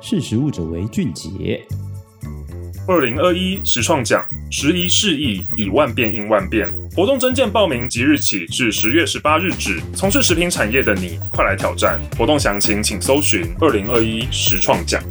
识时务者为俊杰。二零二一实创奖，时移世易，以万变应万变。活动征件报名即日起至十月十八日止。从事食品产业的你，快来挑战！活动详情请搜寻二零二一实创奖。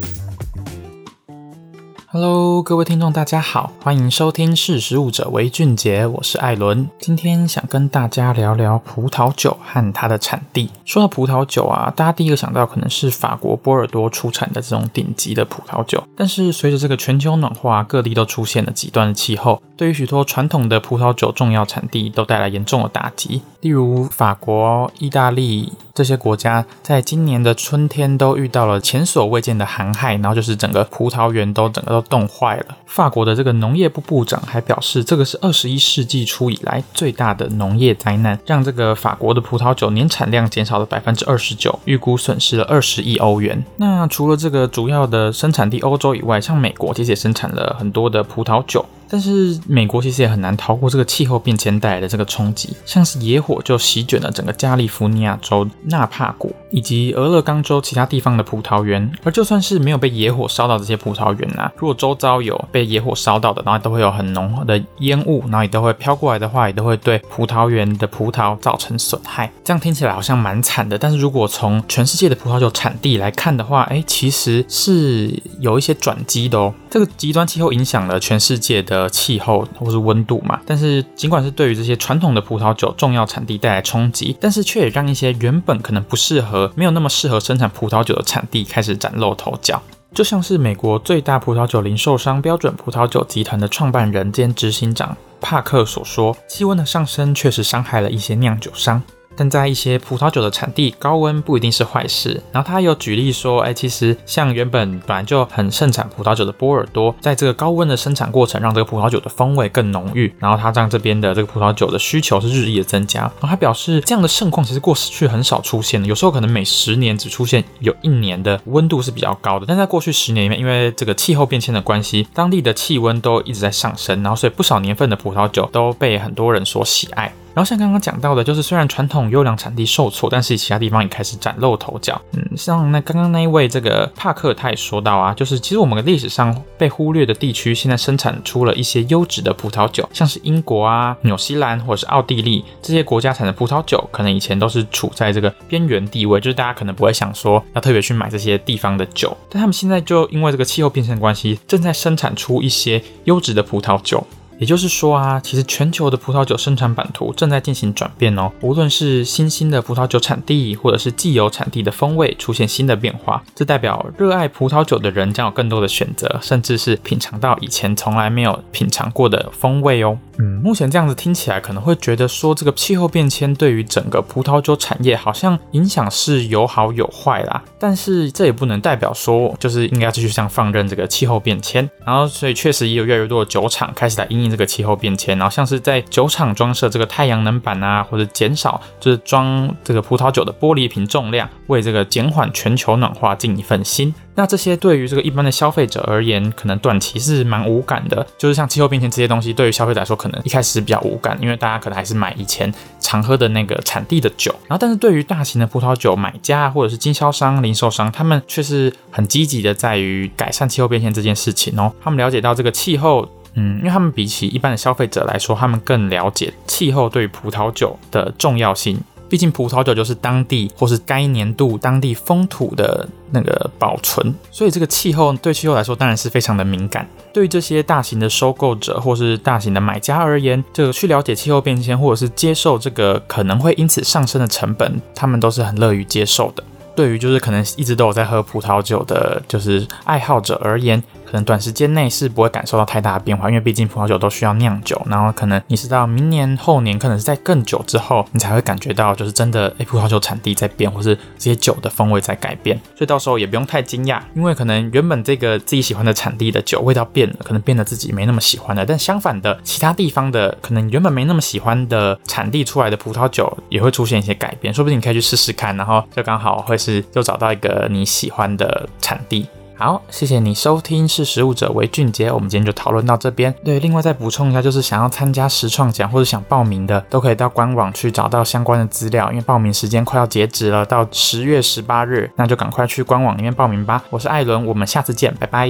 Hello，各位听众，大家好，欢迎收听《识时务者为俊杰》，我是艾伦。今天想跟大家聊聊葡萄酒和它的产地。说到葡萄酒啊，大家第一个想到可能是法国波尔多出产的这种顶级的葡萄酒。但是随着这个全球暖化，各地都出现了极端的气候，对于许多传统的葡萄酒重要产地都带来严重的打击。例如法国、意大利。这些国家在今年的春天都遇到了前所未见的寒害，然后就是整个葡萄园都整个都冻坏了。法国的这个农业部部长还表示，这个是二十一世纪初以来最大的农业灾难，让这个法国的葡萄酒年产量减少了百分之二十九，预估损失了二十亿欧元。那除了这个主要的生产地欧洲以外，像美国其实也生产了很多的葡萄酒。但是美国其实也很难逃过这个气候变迁带来的这个冲击，像是野火就席卷了整个加利福尼亚州纳帕谷以及俄勒冈州其他地方的葡萄园。而就算是没有被野火烧到这些葡萄园啊，如果周遭有被野火烧到的，然后都会有很浓的烟雾，然后也都会飘过来的话，也都会对葡萄园的葡萄造成损害。这样听起来好像蛮惨的，但是如果从全世界的葡萄酒产地来看的话，哎，其实是有一些转机的哦。这个极端气候影响了全世界的。的气候或是温度嘛，但是尽管是对于这些传统的葡萄酒重要产地带来冲击，但是却也让一些原本可能不适合、没有那么适合生产葡萄酒的产地开始崭露头角。就像是美国最大葡萄酒零售商标准葡萄酒集团的创办人兼执行长帕克所说，气温的上升确实伤害了一些酿酒商。但在一些葡萄酒的产地，高温不一定是坏事。然后他有举例说，哎，其实像原本本来就很盛产葡萄酒的波尔多，在这个高温的生产过程，让这个葡萄酒的风味更浓郁。然后他让这边的这个葡萄酒的需求是日益的增加。然后他表示，这样的盛况其实过去很少出现的，有时候可能每十年只出现有一年的温度是比较高的。但在过去十年里面，因为这个气候变迁的关系，当地的气温都一直在上升，然后所以不少年份的葡萄酒都被很多人所喜爱。然后像刚刚讲到的，就是虽然传统优良产地受挫，但是其他地方也开始崭露头角。嗯，像那刚刚那一位这个帕克他也说到啊，就是其实我们的历史上被忽略的地区，现在生产出了一些优质的葡萄酒，像是英国啊、纽西兰或者是奥地利这些国家产的葡萄酒，可能以前都是处在这个边缘地位，就是大家可能不会想说要特别去买这些地方的酒，但他们现在就因为这个气候变迁关系，正在生产出一些优质的葡萄酒。也就是说啊，其实全球的葡萄酒生产版图正在进行转变哦。无论是新兴的葡萄酒产地，或者是既有产地的风味出现新的变化，这代表热爱葡萄酒的人将有更多的选择，甚至是品尝到以前从来没有品尝过的风味哦。嗯，目前这样子听起来可能会觉得说，这个气候变迁对于整个葡萄酒产业好像影响是有好有坏啦。但是这也不能代表说，就是应该继续这样放任这个气候变迁。然后，所以确实也有越来越多的酒厂开始来因这个气候变迁，然后像是在酒厂装设这个太阳能板啊，或者减少就是装这个葡萄酒的玻璃瓶重量，为这个减缓全球暖化尽一份心。那这些对于这个一般的消费者而言，可能短期是蛮无感的。就是像气候变迁这些东西，对于消费者来说，可能一开始比较无感，因为大家可能还是买以前常喝的那个产地的酒。然后，但是对于大型的葡萄酒买家或者是经销商、零售商，他们却是很积极的在于改善气候变迁这件事情哦。他们了解到这个气候，嗯，因为他们比起一般的消费者来说，他们更了解气候对于葡萄酒的重要性。毕竟葡萄酒就是当地或是该年度当地风土的那个保存，所以这个气候对气候来说当然是非常的敏感。对于这些大型的收购者或是大型的买家而言，这个去了解气候变迁或者是接受这个可能会因此上升的成本，他们都是很乐于接受的。对于就是可能一直都有在喝葡萄酒的，就是爱好者而言。可能短时间内是不会感受到太大的变化，因为毕竟葡萄酒都需要酿酒，然后可能你是到明年后年，可能是在更久之后，你才会感觉到就是真的，诶，葡萄酒产地在变，或是这些酒的风味在改变，所以到时候也不用太惊讶，因为可能原本这个自己喜欢的产地的酒味道变了，可能变得自己没那么喜欢了，但相反的，其他地方的可能原本没那么喜欢的产地出来的葡萄酒也会出现一些改变，说不定你可以去试试看，然后就刚好会是就找到一个你喜欢的产地。好，谢谢你收听，识食物者为俊杰。我们今天就讨论到这边。对，另外再补充一下，就是想要参加实创奖或者想报名的，都可以到官网去找到相关的资料。因为报名时间快要截止了，到十月十八日，那就赶快去官网里面报名吧。我是艾伦，我们下次见，拜拜。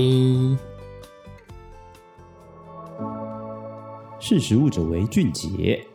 识食物者为俊杰。